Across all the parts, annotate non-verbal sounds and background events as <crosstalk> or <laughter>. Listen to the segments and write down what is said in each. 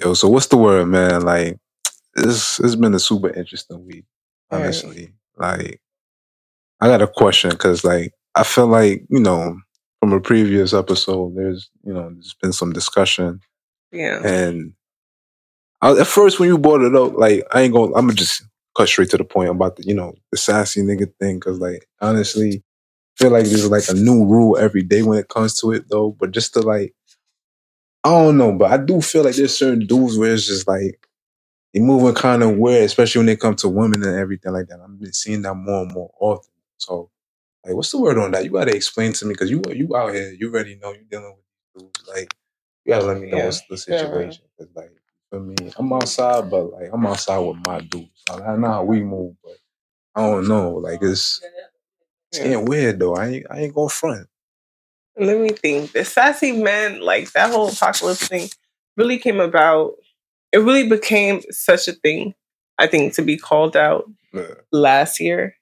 Yo, so what's the word, man? Like, this it's been a super interesting week, Right. honestly. Like, I got a question because, like, I feel like you know from a previous episode, there's you know there's been some discussion, Yeah. and I, at first when you brought it up, like, I ain't gonna, I'm gonna just cut straight to the point about the you know the sassy nigga thing because, like, honestly, I feel like there's like a new rule every day when it comes to it, though. But just to like, I don't know, but I do feel like there's certain dudes where it's just like they moving kind of weird, especially when they come to women and everything like that. I've been seeing that more and more often. So, like, what's the word on that? You gotta explain to me because you you out here, you already know you dealing with dudes. Like, you gotta let me know Yeah. what's the Yeah. situation. Cause like for me, I'm outside, but like I'm outside with my dudes. Like, I know how we move, but I don't know. Like it's it's Yeah. weird though. I ain't I ain't going front. Let me think. The sassy men, like that whole apocalypse thing, really came about. It really became such a thing, I think, to be called out Yeah. last year.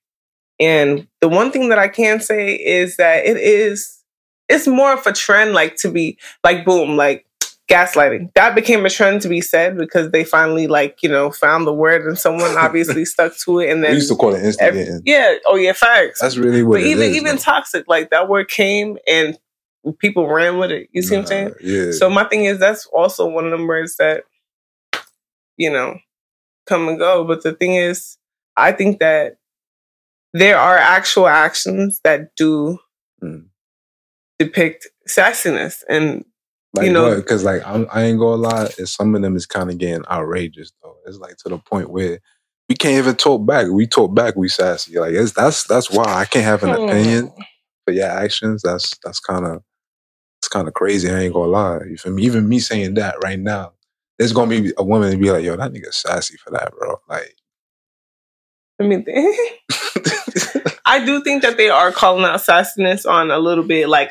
And the one thing that I can say is that it is it's more of a trend like to be like boom, like gaslighting. That became a trend to be said because they finally like, you know, found the word and someone <laughs> obviously stuck to it and then we used to call it every- yeah, oh yeah, facts. That's really what but even is, even toxic, like that word came and people ran with it. You see what I'm saying? Yeah. So my thing is that's also one of them words that, you know, come and go. But the thing is, I think that there are actual actions that do Mm. depict sassiness. And Like you know- because like I'm, I ain't gonna lie, and some of them is kind of getting outrageous though. It's like to the point where we can't even talk back. We talk back, we sassy. Like it's that's that's why I can't have an Hmm. opinion for your actions. That's that's kind of it's kind of crazy. I ain't gonna lie. You feel me? Even me saying that right now, there's gonna be a woman to be like, "Yo, that nigga sassy for that, bro." Like, I mean, <laughs> I do think that they are calling out sassiness on a little bit like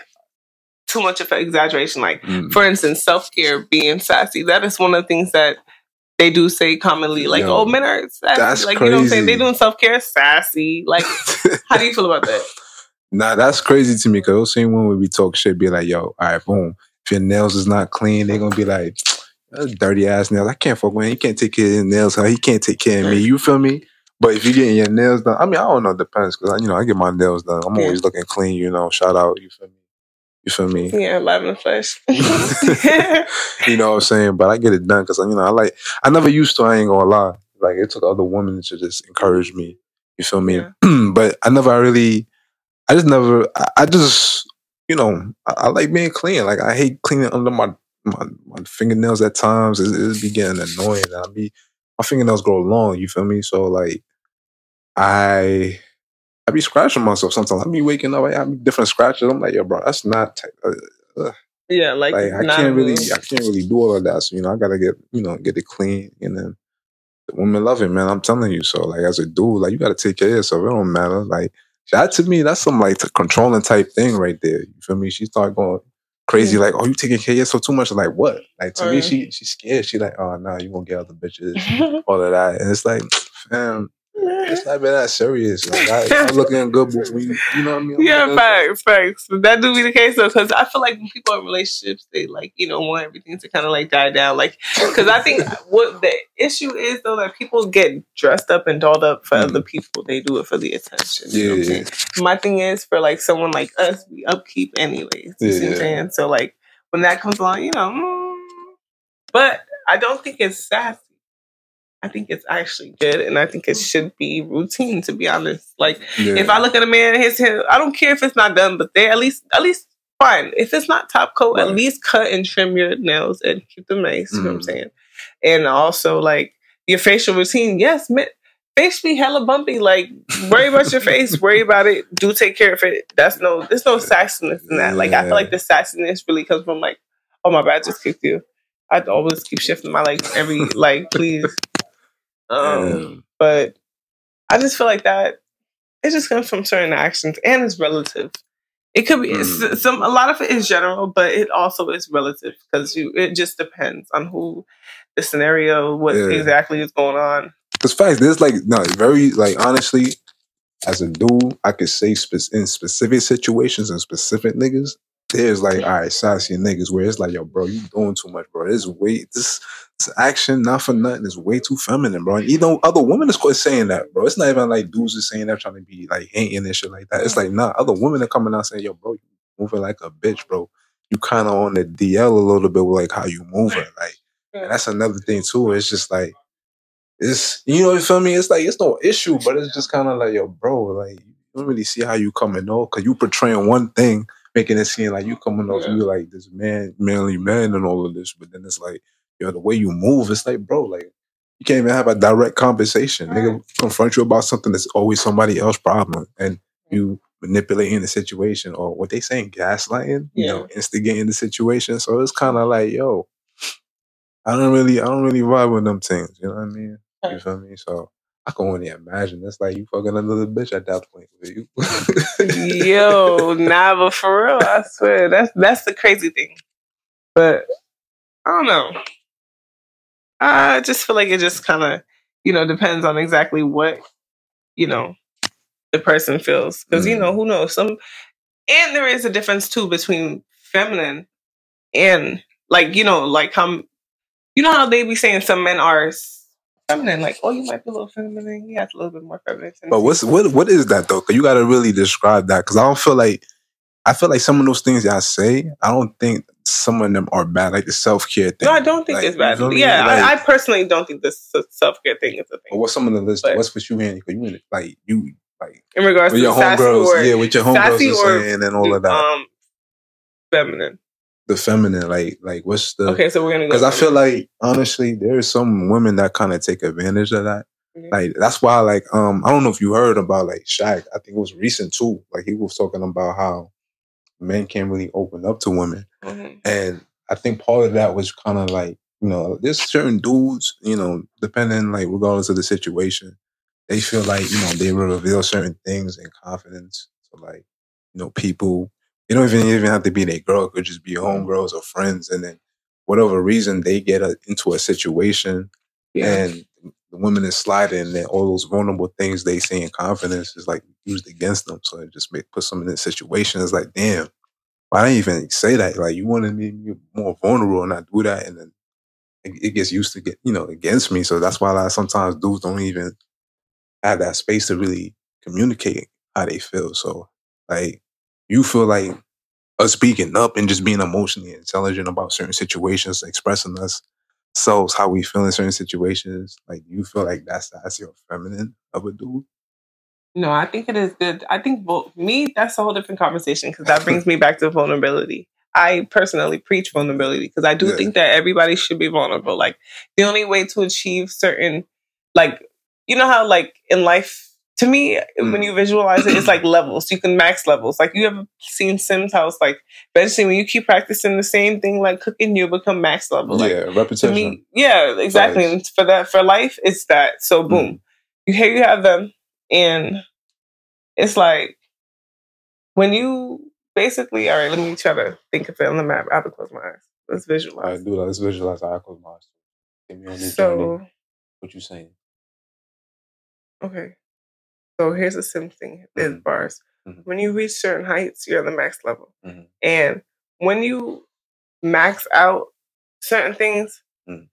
too much of an exaggeration. Like, mm, for instance, self care being sassy. That is one of the things that they do say commonly. Like, Yo, oh, men are sassy. that's like, you know what I'm saying? They doing self care sassy. Like, how do you feel about that? <laughs> Nah, that's crazy to me because those same women we talk shit be like, yo, all right, boom. If your nails is not clean, they gonna be like, "Those dirty ass nails. I can't fuck with him. He can't take care of his nails. How he can't take care of me. You feel me? But if you getting your nails done, I mean, I don't know, it depends because you know I get my nails done. I'm Yeah. always looking clean. You know, shout out. You feel me? You feel me? Yeah, live in the flesh. you know what I'm saying? But I get it done because you know I like. I never used to. I ain't gonna lie. Like it took other women to just encourage me. You feel me? Yeah. <clears throat> but I never really. I just never. I, I just you know I, I like being clean. Like I hate cleaning under my my, my fingernails at times. It, it be getting annoying. I be my fingernails grow long. You feel me? So like I. I be scratching myself sometimes. I be waking up, I have different scratches. I'm like, yo, bro, that's not. T- uh, yeah, like, like I can't really, really- I can't really do all of that. So you know, I gotta get, you know, get it clean, and then the women love it, man. I'm telling you. So like, as a dude, like you gotta take care of yourself. It don't matter. Like that to me, that's some like controlling type thing right there. You feel me? She start going crazy, like, oh, you taking care of yourself too much. Like what? Like to me, she she's scared. She like, oh, nah, you gonna get other bitches, <laughs> all of that, and it's like, fam, it's not been that serious. Like I, I'm looking good, but when you, you know what I mean? I'm yeah, facts, facts. That do be the case though, because I feel like when people are in relationships, they like you know want everything to kind of like die down. Like, because I think <laughs> what the issue is though that people get dressed up and dolled up for Mm. other people. They do it for the attention. you know Yeah. My thing is for like someone like us, we upkeep anyways. You see what I'm saying? So like when that comes along, you know, mm, but I don't think it's sassy. I think it's actually good, and I think it should be routine. To be honest, like yeah. if I look at a man, his hair, I don't care if it's not done, but they at least at least fine. If it's not top coat, at least cut and trim your nails and keep them nice. You know what I'm Mhm. saying? And also like your facial routine. Yes, man, face be hella bumpy. Like worry about your face, <laughs> worry about it. Do take care of it. That's no, there's no sassiness in that. Like I feel like the sassiness really comes from like, oh my bad, I just kicked you. I always keep shifting my legs every like, please. Um, but I just feel like that it just comes from certain actions and it's relative. It could be it's- Mm. some a lot of it is general, but it also is relative because you it just depends on who the scenario, what Yeah. exactly is going on. Cause facts, there's like no very like honestly, as a dude, I could say spe- in specific situations and specific niggas, there's like, all right, sassy niggas where it's like, yo, bro, you doing too much, bro. This way, this, this action, not for nothing, is way too feminine, bro. And you know, other women is quite saying that, bro. It's not even like dudes are saying that trying to be like hating and shit like that. It's like, nah, other women are coming out saying, yo, bro, you moving like a bitch, bro. You kind of on the DL a little bit with like how you moving, like. And that's another thing too. It's just like it's you know you feel me. It's like it's no issue, but it's just kind of like yo, bro. Like you don't really see how you coming off because you portraying one thing, making it seem like you coming off Yeah. you like this man, manly man, and all of this. But then it's like yo, the way you move, it's like bro, like you can't even have a direct conversation. Nigga confront you about something that's always somebody else's problem, and you manipulating the situation or what they saying, gaslighting, you know, instigating the situation. So it's kind of like yo. I don't really, I don't really vibe with them things. You know what I mean? You feel me? So I can only imagine. It's like you fucking another bitch at that point. you. <laughs> Yo, nah, but for real, I swear that's that's the crazy thing. But I don't know. I just feel like it just kind of, you know, depends on exactly what, you know, the person feels. Because you Mm. know, who knows? Some, and there is a difference too between feminine and like you know, like how you know how they be saying some men are feminine, like oh, you might be a little feminine. He has a little bit more feminine. but what's what what is that though? Cause you got to really describe that. Cause I don't feel like I feel like some of those things y'all say. I don't think some of them are bad. Like the self care thing. No, I don't think Like, it's you bad. feel me? Yeah, I, I Like- personally don't think this self care thing is a But thing. what's some of the list? But- what's what you in? Cause you in like you like In regards with to your homegirls, yeah, with your homegirls sassy are or, and all of that. um feminine. The feminine, like like what's the? Okay, so we're gonna go. Because I feel like honestly, there's some women that kind of take advantage of that. Mhm. Like that's why, like, um, I don't know if you heard about like Shaq. I think it was recent too. Like he was talking about how men can't really open up to women, Mhm. and I think part of that was kind of like you know, there's certain dudes, you know, depending like regardless of the situation, they feel like you know they will reveal certain things in confidence. So like, you know, people you don't even even have to be their girl; it could just be homegirls or friends, and then whatever reason they get a, into a situation yeah. and the women is sliding and then all those vulnerable things they say in confidence is like used against them. So it just make, puts them in this situation. It's like, damn, why didn't you even say that? Like you wanted me more vulnerable and not do that. And then it, it gets used to get, you know, against me. So that's why like, sometimes dudes don't even have that space to really communicate how they feel. So like you feel like us speaking up and just being emotionally intelligent about certain situations, expressing us selves how we feel in certain situations. Like you feel like that's that's your feminine of a dude. No, I think it is good. I think well, me, that's a whole different conversation because that brings me back to vulnerability. I personally preach vulnerability because I do Yeah. think that everybody should be vulnerable. Like the only way to achieve certain, like you know how like in life, to me, when Mm. you visualize it, it's like <clears throat> levels. You can max levels. Like you ever seen Sims House? Like eventually, when you keep practicing the same thing, like cooking, you become max level. Like yeah, to repetition. me, yeah, exactly. And for that, for life, it's that. So boom, Mm. you here you have them, and it's like when you basically, all right. Let me try to think of it on the map. I have to close my eyes. Let's visualize. right, do that. Let's visualize our close my eyes. Get me on this journey. So What you saying? okay, so here's a sim thing. There's Mhm. bars. Mhm. When you reach certain heights, you're at the max level, Mhm. and when you max out certain things. Mhm.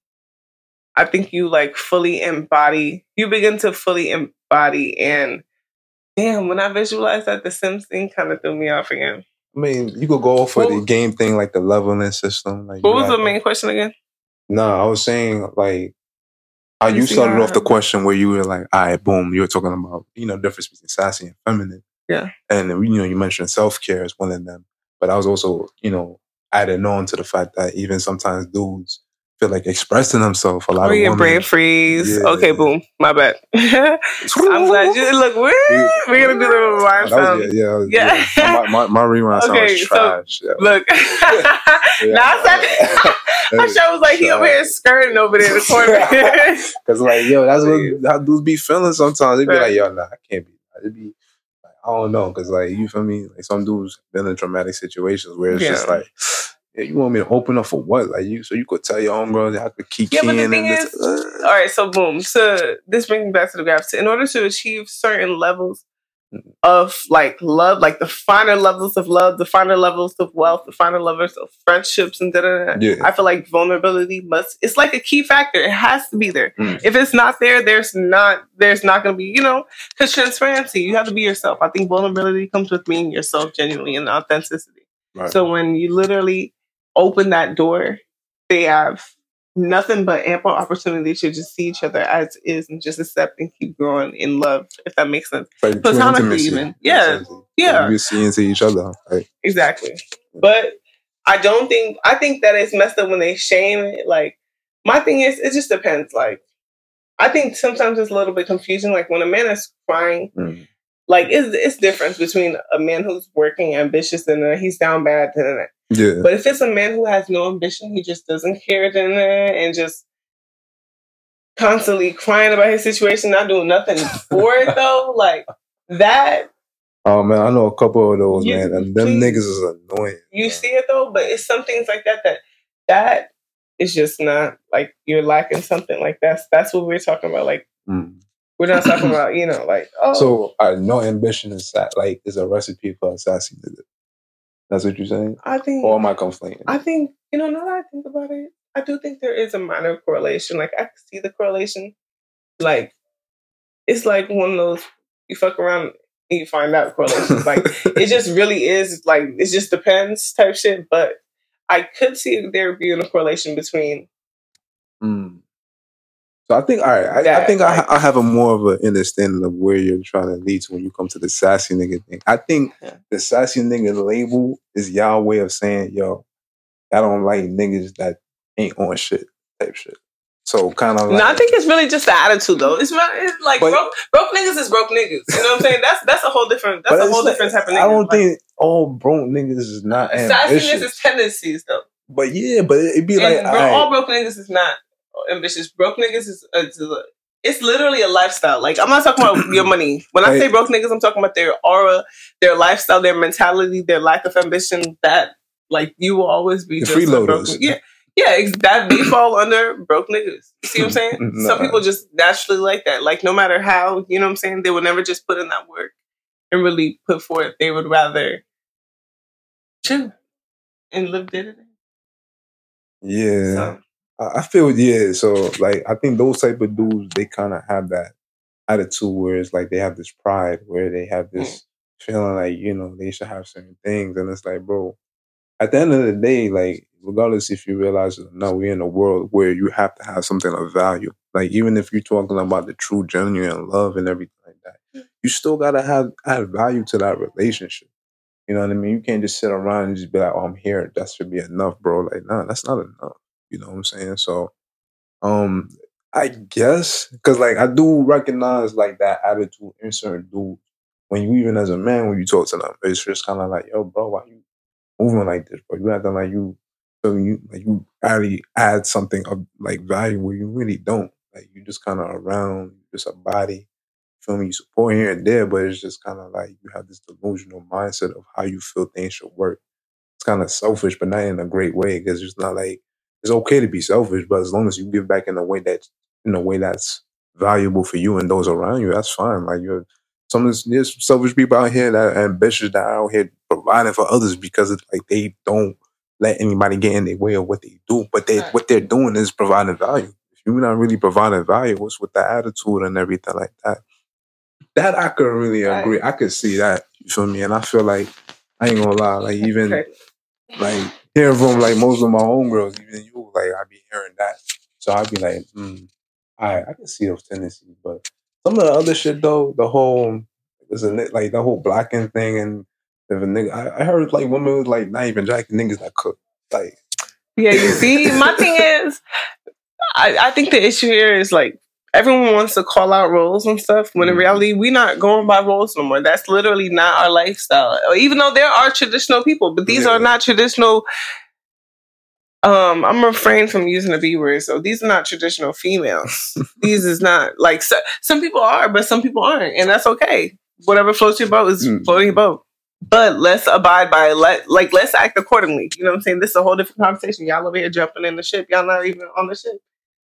I think you like fully embody, you begin to fully embody and damn, when I visualized that the Sims thing kind of threw me off again. I mean, you could go for What the game thing, like the leveling system. Like What was the main question again? No, I was saying like You started off the question where you were like, all right, boom, you were talking about, you know, difference between sassy and feminine. Yeah. And you know, you mentioned self care as one of them. But I was also, you know, adding on to the fact that even sometimes dudes feel like expressing themselves. A lot Oh, of women. brain freeze. Yeah. Okay, boom. My bad. <laughs> I'm glad you look. We're, we're gonna do the Oh, rewind that was, yeah, yeah, was- Yeah. yeah. My, my, my rewind <laughs> Okay, was so- trash. <laughs> yeah. Look, now I Hashem was like he over here skirting over there in the corner. <laughs> Cause like, yo, that's what how dudes be feeling sometimes. They be Right. like, yo, nah, I can't be. It be, like, I don't know, cause like you feel me. Like some dudes been in traumatic situations where it's just like, yeah, you want me to open up for what? Like you, so you could tell your homegirl I could keep Yeah, but the thing and this. is- uh, All right, so boom. So this brings me back to the graphs. In order to achieve certain levels, of like love, like the finer levels of love, the finer levels of wealth, the finer levels of friendships, and da da da. I feel like vulnerability must. It's like a key factor. It has to be there. Mm. If it's not there, there's not. There's not going to be. You know, because transparency. You have to be yourself. I think vulnerability comes with being yourself genuinely and authenticity. Right. So when you literally open that door, they have nothing but ample opportunity to just see each other as is and just accept and keep growing in love, if that makes sense. Like Platonically even. Yeah. Yeah. You see into each other. Like, Exactly. But I don't think I think that it's messed up when they shame it. Like my thing is it just depends. Like I think sometimes it's a little bit confusing. Like when a man is crying, mm, like it's it's difference between a man who's working ambitious and he's down bad. da. Yeah. But if it's a man who has no ambition, he just doesn't care da, da, and just constantly crying about his situation, not doing nothing for it <laughs> though, like that Oh man, I know a couple of those, You- man. And them please- niggas is annoying. you man. see it though, but it's some things like that that that is just not like you're lacking something like that's that's what we're talking about. Like Mm. we're not talking <coughs> about you know like oh So uh, no ambition is that like is a recipe for a sassy nigga. That's what you're saying? I think Or am I complaining? I think you know now that I think about it, I do think there is a minor correlation. Like I see the correlation. Like it's like one of those you fuck around and you find out correlations. like <laughs> it just really is like it just depends type shit. But I could see there being a correlation between Mm. So I think all right. I, I think I, like- I have a more of an understanding of where you're trying to lead to when you come to the sassy nigga thing. I think Yeah. the sassy nigga label is y'all way of saying, yo, I don't like niggas that ain't on shit type shit. So kind of like, no, I think it's really just the attitude though. It's, it's like But- broke broke niggas is broke niggas. You know what I'm saying? That's that's a whole different that's a whole like- different type of nigga. I don't Like, think all broke niggas is not sassiness ambitious. is tendencies though. But yeah, but it'd be like and bro, alright. all broke niggas is not ambitious. Broke niggas is a- it's literally a lifestyle. Like I'm not talking about <clears throat> your money. When I say broke niggas, I'm talking about their aura, their lifestyle, their mentality, their lack of ambition. That like you will always be The just a freeloaders. Yeah, yeah. That they <clears throat> fall under broke niggas. You see what I'm <clears throat> saying? Nah. Some people just naturally like that. Like no matter how, you know what I'm saying, they would never just put in that work and really put forth. They would rather chill and live day to day. yeah. So, I I feel yeah. So like I think those type of dudes they kind of have that attitude where it's like they have this pride where they have this mm. feeling like you know they should have certain things, and it's like bro, at the end of the day, like regardless if you realize it or not, we're in a world where you have to have something of value. Like even if you're talking about the true genuine love and everything like that, mm. you still gotta have add value to that relationship. You know what I mean? You can't just sit around and just be like, "Oh, I'm here. That should be enough, bro." Like, nah, that's not enough. You know what I'm saying? So, um, I guess because like I do recognize like that attitude in certain dudes. When you even as a man, when you talk to them, it's just kind of like, "Yo, bro, why you moving like this, bro? You acting like you, so you like you actually add something of like value where you really don't. Like you just kind of around, just a body." Feel me? You support here and there, but it's just kind of like you have this delusional mindset of how you feel things should work. It's kind of selfish, but not in a great way because it's not like it's okay to be selfish, but as long as you give back in a way that in a way that's valuable for you and those around you, that's fine. Like you're some there's selfish people out here that are ambitious that are out here providing for others because it's like they don't let anybody get in their way of what they do. But they Right. what they're doing is providing value. If you're not really providing value, what's with the attitude and everything like that? That I could really Right. agree. I could see that. You feel me? And I feel like I ain't gonna lie, like even Okay. like hearing from like most of my homegirls, even you, like I be hearing that. So I'd be like, mm, I I can see those tendencies, but some of the other shit though, the whole is a ni- like the whole blacking thing and if a nigga, I, I heard like women was like not even jacking niggas that cook. Like Yeah, you see, my <laughs> thing is, I, I think the issue here is like everyone wants to call out roles and stuff. When in Mhm. reality, we're not going by roles no more. That's literally not our lifestyle. Even though there are traditional people, but these Yeah. are not traditional. Um, I'm refraining from using the B word. So these are not traditional females. <laughs> these is not like so, some people are, but some people aren't, and that's okay. Whatever floats your boat is Mm. floating your boat. But let's abide by. Let like let's act accordingly. You know what I'm saying? This is a whole different conversation. Y'all over here jumping in the ship. Y'all not even on the ship.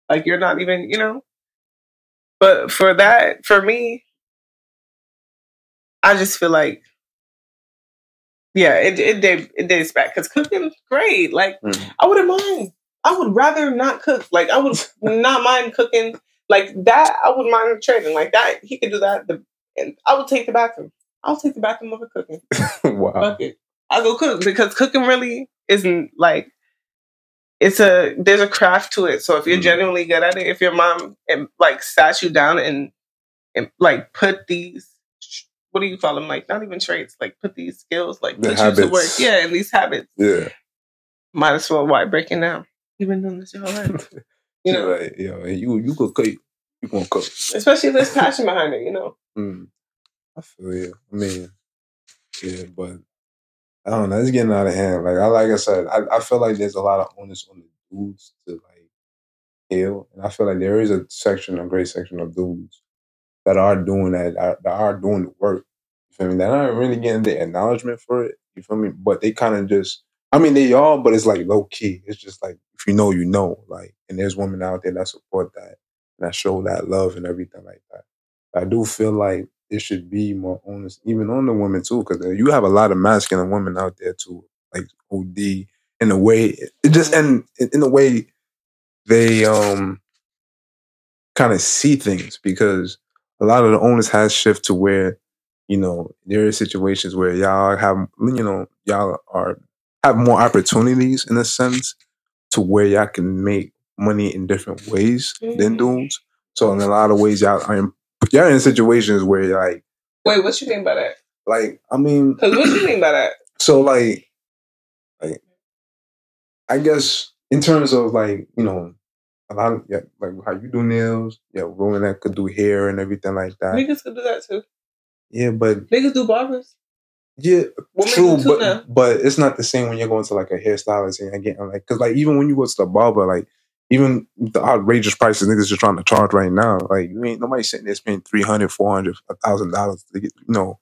Like you're not even, you know. But for that, for me, I just feel like, yeah, it it did it dates back because cooking great. Like mm. I wouldn't mind. I would rather not cook. Like I would <laughs> not mind cooking like that. I wouldn't mind trading like that. He could do that. The, and I would take the bathroom. I'll take the bathroom over cooking. <laughs> wow. Fuck it. I'll go cook because cooking really isn't like it's a there's a craft to it. So if you're mm. genuinely good at it, if your mom and like sat you down and and like put these what do you call them? Like not even traits, like put these skills, like the put habits. you to work. Yeah, and these habits. Yeah. Might as well why breaking down. You've been doing this your whole life. <laughs> You know, like, yeah, you you could cook, you gonna cook, especially if there's passion behind it. You know. Mm. I feel you. I mean, yeah, but I don't know. It's getting out of hand. Like I like I said, I, I feel like there's a lot of onus on the dudes to like heal, and I feel like there is a section, a great section of dudes that are doing that, are, that are doing the work. You feel me? They're not really getting the acknowledgement for it. You feel me? But they kind of just, I mean, they are, but it's like low key. It's just like if you know, you know. Like, and there's women out there that support that, and that show that love and everything like that. I do feel like it should be more honest, even on the women too, because you have a lot of masculine women out there too, like OD in a way, it just and in a way they um kind of see things because a lot of the owners has shift to where you know there are situations where y'all have you know y'all are have more opportunities in a sense to where y'all can make money in different ways mm-hmm. than dudes. So in a lot of ways, y'all are y'all in situations where like. Wait, what you mean by that? Like, I mean, what you mean by that? <clears throat> So like, like, I guess in terms of like you know a lot of yeah, like how you do nails, yeah, women that could do hair and everything like that. Niggas could do that too. Yeah, but niggas do barbers. Yeah, Women true, but now. but it's not the same when you're going to like a hairstylist and getting like because like even when you go to the barber, like even the outrageous prices niggas are trying to charge right now, like you ain't nobody sitting there spending three hundred, four hundred, a thousand dollars to get you know.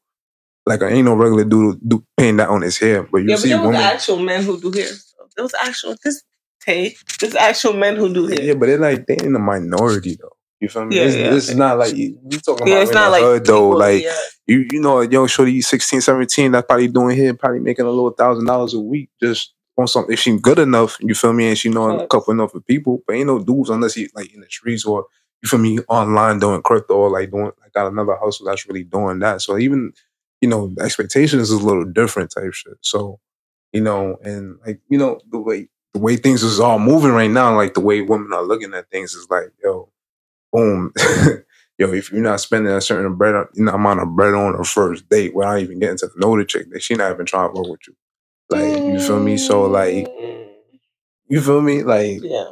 Like I ain't no regular dude do, paying that on his hair, but you yeah, see but there was actual men who do hair. There was actual this Tay. There's actual men who do hair. Yeah, but they're like they in the minority though. You feel me? Yeah, it's, yeah. it's not like you, you talking yeah, about it's not like hood, though. Like yeah. you, you know, a young shorty, 16, 17, that's probably doing here, probably making a little thousand dollars a week just on something. If she good enough, you feel me, and she know a couple enough of people, but ain't no dudes unless he like in the streets or you feel me online doing crypto or like doing like got another hustle that's really doing that. So even you know, the expectations is a little different type shit. So you know, and like you know the way the way things is all moving right now, like the way women are looking at things is like, yo, boom. <laughs> yo, if you're not spending a certain bread, you know, amount of bread on a first date without even getting to know the chick, that she not even trying to work with you. Like, you feel me? So like you feel me? Like Yeah.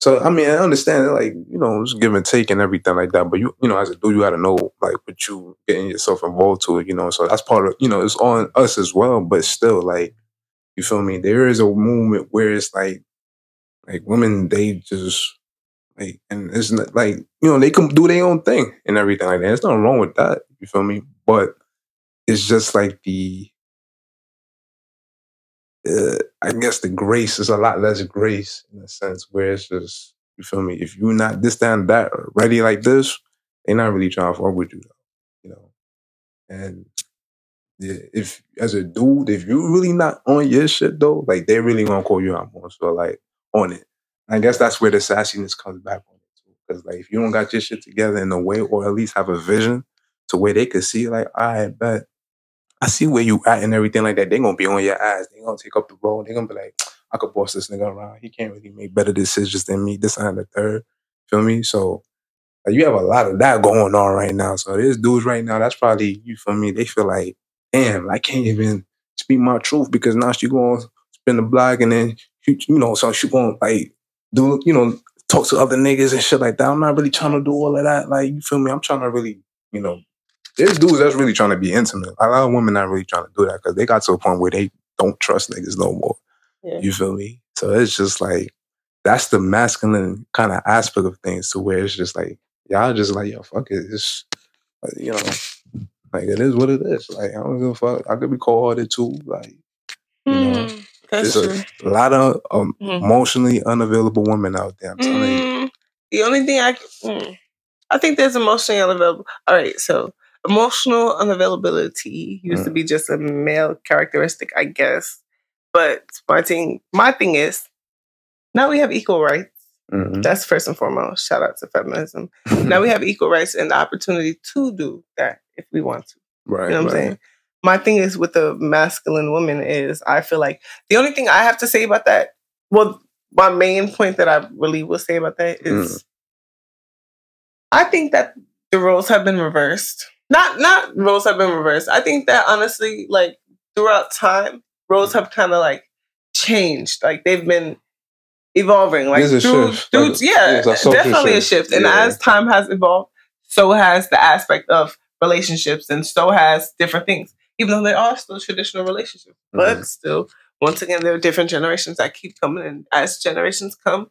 So I mean, I understand like, you know, it's give and take and everything like that. But you, you know, as a dude, you gotta know like what you getting yourself involved to you know. So that's part of you know, it's on us as well, but still like you feel me? There is a movement where it's like, like women, they just like, and it's not like you know they can do their own thing and everything like that. There's nothing wrong with that. You feel me? But it's just like the, uh, I guess the grace is a lot less grace in a sense where it's just you feel me. If you're not this, that, and that, ready like this, they're not really trying to fuck with you, though, you know. And if as a dude, if you really not on your shit though, like they really gonna call you out more. So like on it. I guess that's where the sassiness comes back on it too. Because like if you don't got your shit together in a way, or at least have a vision to where they could see, like, I bet I see where you at and everything like that. They're gonna be on your ass. They're gonna take up the role. They're gonna be like, I could boss this nigga around. He can't really make better decisions than me. This and the third. Feel me? So like, you have a lot of that going on right now. So there's dudes right now. That's probably you feel me. They feel like damn, I can't even speak my truth because now she to spin the block and then, she, you know, so she to like do, you know, talk to other niggas and shit like that. I'm not really trying to do all of that. Like, you feel me? I'm trying to really, you know, there's dudes that's really trying to be intimate. A lot of women not really trying to do that because they got to a point where they don't trust niggas no more. Yeah. You feel me? So it's just like, that's the masculine kind of aspect of things to where it's just like, y'all just like, yo, fuck it. It's, you know, like it is what it is. Like I don't give a fuck. I could be cold hearted too. Like you mm, know, there's a, a, lot of um, mm. emotionally unavailable women out there. I'm telling mm, you. The only thing I mm, I think there's emotionally unavailable. All right, so emotional unavailability used mm. to be just a male characteristic, I guess. But my thing, my thing is, now we have equal rights. Mm-hmm. That's first and foremost. Shout out to feminism. now we <laughs> have equal rights and the opportunity to do that if we want to. Right. You know what right. I'm saying? My thing is with the masculine woman is I feel like the only thing I have to say about that, well, my main point that I really will say about that is mm. I think that the roles have been reversed. Not not roles have been reversed. I think that honestly, like throughout time, roles have kind of like changed. Like they've been evolving. Like through, through yeah, definitely shift. a shift. And yeah. as time has evolved, so has the aspect of relationships, and so has different things. Even though they are still traditional relationships, mm-hmm. but still, once again, there are different generations that keep coming, and as generations come,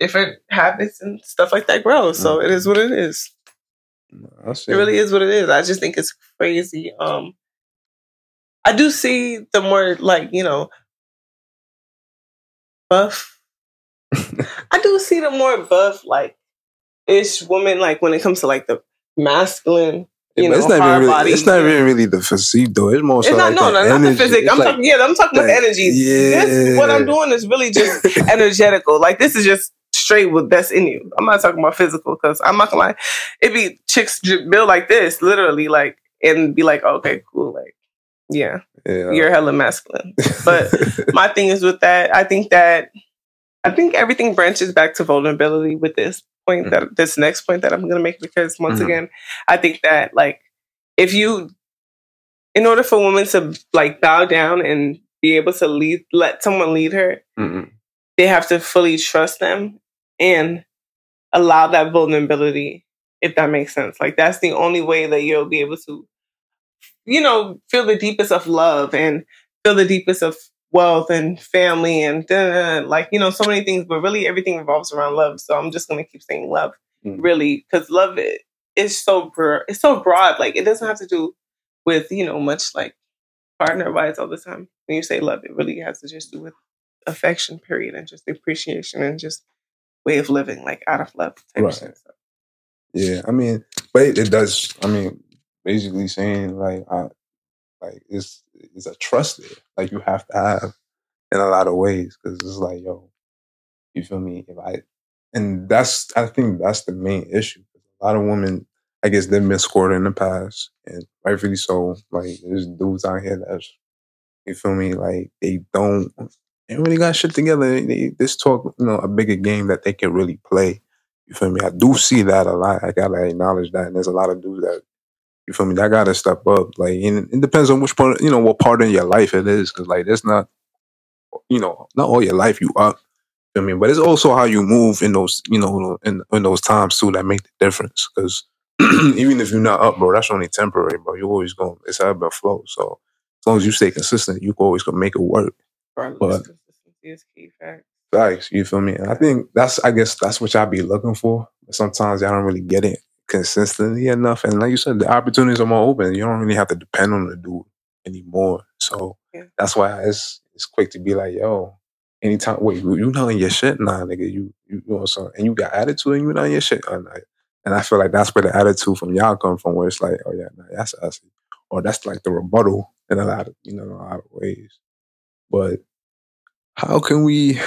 different habits and stuff like that grow. So mm-hmm. it is what it is. It really is what it is. I just think it's crazy. Um, I do see the more like you know buff. <laughs> I do see the more buff like ish woman like when it comes to like the masculine. You yeah, know, it's not even really, body. It's not even really the physique though. It's more. It's so not like no, no, not the physique. I'm like, talking. Yeah, I'm talking like, about energy. Yeah. This, what I'm doing is really just <laughs> energetical. Like this is just straight with that's in you. I'm not talking about physical because I'm not gonna lie. It be chicks build like this, literally, like, and be like, okay, cool, like, yeah, yeah. you're hella masculine. But <laughs> my thing is with that, I think that I think everything branches back to vulnerability with this point mm-hmm. that this next point that I'm gonna make because once mm-hmm. again, I think that like if you in order for women to like bow down and be able to lead let someone lead her, mm-hmm. they have to fully trust them and allow that vulnerability, if that makes sense. Like that's the only way that you'll be able to, you know, feel the deepest of love and feel the deepest of wealth and family and like, you know, so many things, but really everything revolves around love. So I'm just going to keep saying love, mm. really, because love is so broad. It's so broad. Like it doesn't have to do with, you know, much like partner wise all the time. When you say love, it really has to just do with affection, period, and just appreciation and just way of living, like out of love type right. So. Yeah, I mean, but it, it, does. I mean, basically saying like, I, like it's it's a trust there. Like you have to have in a lot of ways because it's like, yo, you feel me? If I and that's I think that's the main issue. A lot of women, I guess, they've been scored in the past, and rightfully so. Like there's dudes out here that's you feel me? Like they don't they got shit together. They, this talk, you know, a bigger game that they can really play. You feel me? I do see that a lot. I gotta acknowledge that. And there's a lot of dudes that, you feel me? That gotta step up. Like, and it depends on which part, you know, what part of your life it is. Cause like, it's not, you know, not all your life you up. You I mean? But it's also how you move in those, you know, in, in those times too that make the difference. Cause <clears throat> even if you're not up, bro, that's only temporary, bro. You're always going, it's ebb and flow. So as long as you stay consistent, you always go make it work. But consistency is key facts. Facts, you feel me? And I think that's I guess that's what y'all be looking for. Sometimes y'all don't really get it consistently enough. And like you said, the opportunities are more open. You don't really have to depend on the dude anymore. So yeah. that's why it's it's quick to be like, yo, anytime wait, you know in your shit? Nah, nigga, you you, know something and you got attitude and you know your shit. Oh, and I, and I feel like that's where the attitude from y'all come from, where it's like, oh yeah, nah, that's us. Or that's like the rebuttal in a lot of you know, in a lot of ways. But how can we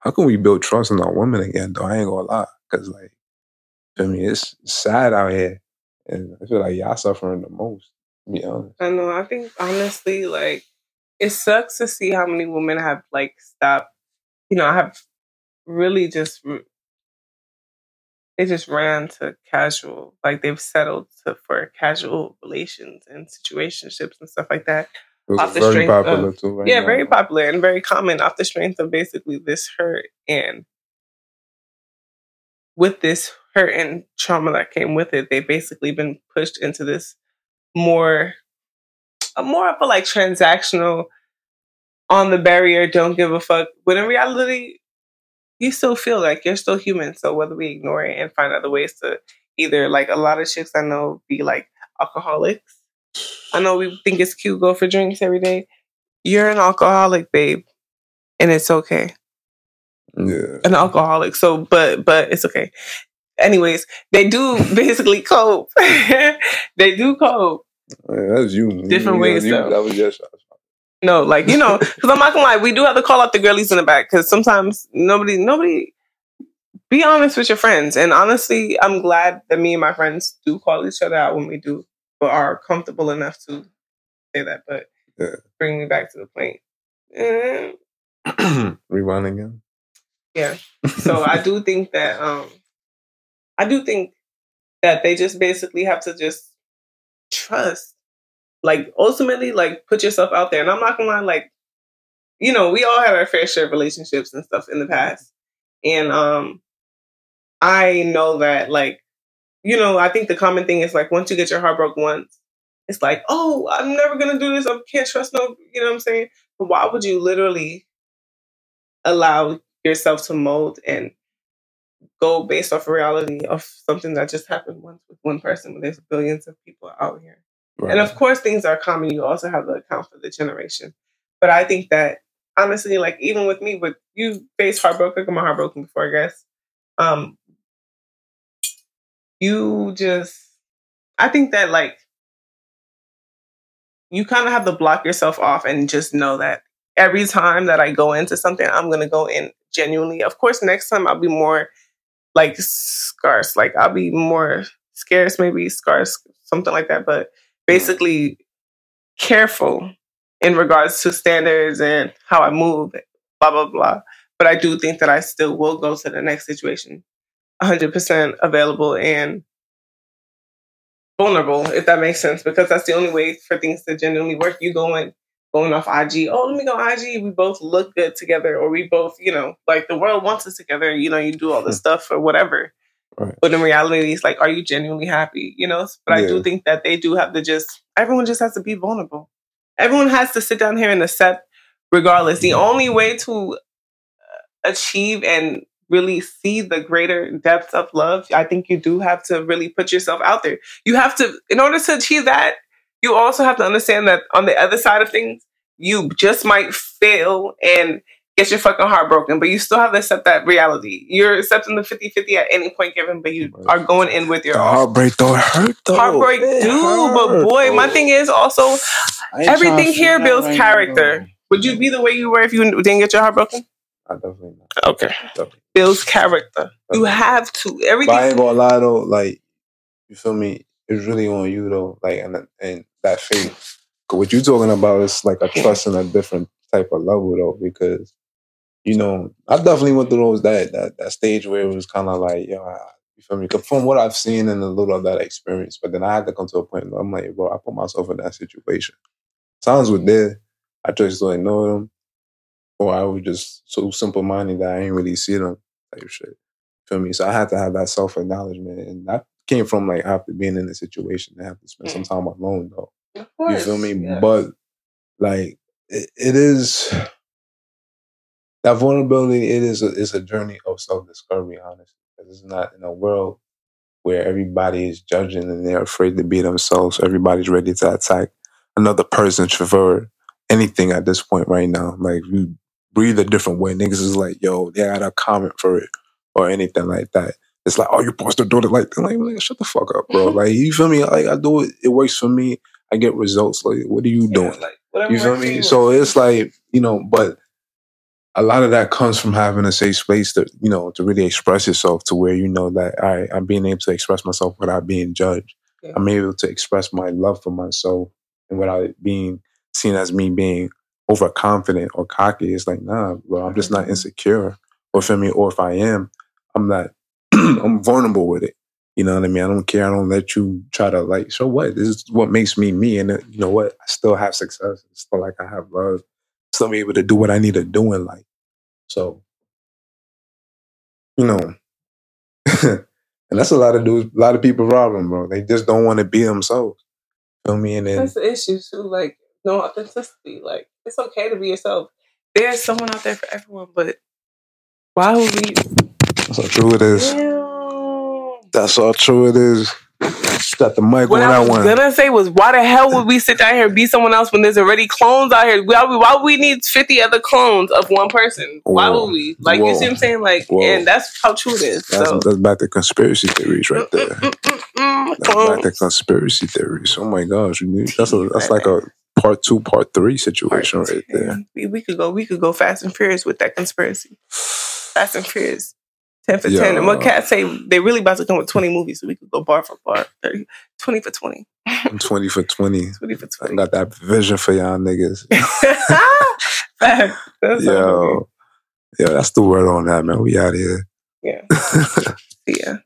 how can we build trust in our women again though? I ain't gonna lie. Cause like I mean it's sad out here. And I feel like y'all suffering the most, be honest. I know. I think honestly, like it sucks to see how many women have like stopped, you know, I have really just they just ran to casual, like they've settled to for casual relations and situationships and stuff like that off the very strength popular of, too. Right yeah, now. very popular and very common off the strength of basically this hurt and with this hurt and trauma that came with it, they've basically been pushed into this more, a more of a like transactional, on the barrier, don't give a fuck. When in reality, you still feel like you're still human. So whether we ignore it and find other ways to either like a lot of chicks I know be like alcoholics I know we think it's cute go for drinks every day. You're an alcoholic, babe, and it's okay. Yeah. An alcoholic. So, but but it's okay. anyways, they do basically cope. <laughs> they do cope. Yeah, that's you. Different you, ways, You, though. that was your shot. No, like you know, because I'm not gonna lie, we do have to call out the girlies in the back because sometimes nobody, nobody. Be honest with your friends, and honestly, I'm glad that me and my friends do call each other out when we do, but are comfortable enough to say that. But Yeah. bring me back to the point. Eh, <clears throat> Rewind again. Yeah. so I <laughs> do think that um I do think that they just basically have to just trust. Like ultimately, like put yourself out there. And I'm not gonna lie, like, you know, we all had our fair share of relationships and stuff in the past. And um I know that like, you know, I think the common thing is like once you get your heart broke once, it's like, oh, I'm never gonna do this. I can't trust no, you know what I'm saying? But why would you literally allow yourself to mold and go based off a reality of something that just happened once with one person when there's billions of people out here. Right. And of course things are common. You also have to account for the generation. But I think that honestly, like even with me, with you faced heartbroken, I'm heartbroken before, I guess. Um you just I think that like you kind of have to block yourself off and just know that every time that I go into something, I'm gonna go in genuinely. Of course, next time I'll be more like scarce, like I'll be more scarce, maybe scarce, something like that. But mm-hmm. basically, careful in regards to standards and how I move, blah blah blah. But I do think that I still will go to the next situation, 100% available and vulnerable, if that makes sense, because that's the only way for things to genuinely work. You going going off IG, oh, let me go IG. We both look good together, or we both, you know, like the world wants us together. You know, you do all this stuff or whatever. Right. But in reality, it's like, are you genuinely happy? You know. But I do think that they do have to just. Everyone just has to be vulnerable. Everyone has to sit down here and accept, regardless. The only way to uh, achieve and really see the greater depths of love, I think you do have to really put yourself out there. You have to, in order to achieve that, you also have to understand that on the other side of things, you just might fail and get your fucking heart broken, but you still have to accept that reality. You're accepting the 50 50 at any point given, but you are going in with your The heartbreak though it hurt though. heartbreak, It do. But boy, my thing is also I ain't trying everything here builds right character. now. Would you be the way you were if you didn't get your heart broken? I definitely not. Okay. Definitely. Builds character. You have to. But I Everything. ain't gonna lie though, like you feel me? It's really on you though, like and and that faith. 'Cause what you're talking about is like a trust in a different type of level though, because you know I definitely went through those that that that stage where it was kind of like yo, I, you feel me? from what I've seen and a little of that experience, but then I had to come to a point where I'm like, bro, I put myself in that situation. Sounds were there, I just don't know them, or I was just so simple minded that I ain't really see them type shit. Feel me? So I had to have that self acknowledgement, and that came from like after being in a situation and have to spend some mm. time alone though. You feel me? yeah. But like it, it is that vulnerability. It is a, it's a journey of self discovery. Honestly, 'Cause it's not in a world where everybody is judging and they're afraid to be themselves. Everybody's ready to attack another person for anything at this point right now. Like you breathe a different way. Niggas is like, yo, they got a comment for it or anything like that. It's like, oh, you're supposed to do it like that. Like, nigga, shut the fuck up, bro. <laughs> Like, you feel me? Like, I do it. It works for me. I get results. Like, what are you Yeah, doing? like, You feel me? So it's like, you know, but a lot of that comes from having a safe space to, you know, to really express yourself to where you know that right, I'm being able to express myself without being judged. Yeah. I'm able to express my love for myself and without it being seen as me being overconfident or cocky. It's like, nah, bro, I'm just not Mhm. insecure. Or feel me, or if I am, I'm not <clears throat> I'm vulnerable with it. You know what I mean? I don't care. I don't let you try to like, so what? This is what makes me me. And uh, you know what? I still have success. It's still like I have love. Still be able to do what I need to do in life. So, you know, <laughs> and that's a lot of dudes, a lot of people problem, bro. They just don't want to be themselves. Feel me? And then That's the issue too. Like no authenticity. Like it's okay to be yourself. There's someone out there for everyone, but why would we? that's how true it is. Damn. That's how true it is. Got the mic What on I that was one. gonna say was, why the hell would we sit down here and be someone else when there's already clones out here? Why, why would we need 50 other clones of one person? Why Whoa. would we? Like, you see what I'm saying? Like, Whoa. and that's how true it is. That's, so, that's back to conspiracy theories right there. Mm, mm, mm, That's back to conspiracy theories. Oh my gosh, you need, that's a that's like a part two, part three situation right there. We, we could go. We could go Fast and Furious with that conspiracy. Fast and Furious. 10 for 10. And what cats say, they really about to come with 20 movies, so we could go bar for bar. 30, 20 for 20. I'm twenty for twenty. 20 for 20. I got that vision for y'all niggas. <laughs> Yo, yo, that's the word on that, man. We out here. Yeah. <laughs> Yeah.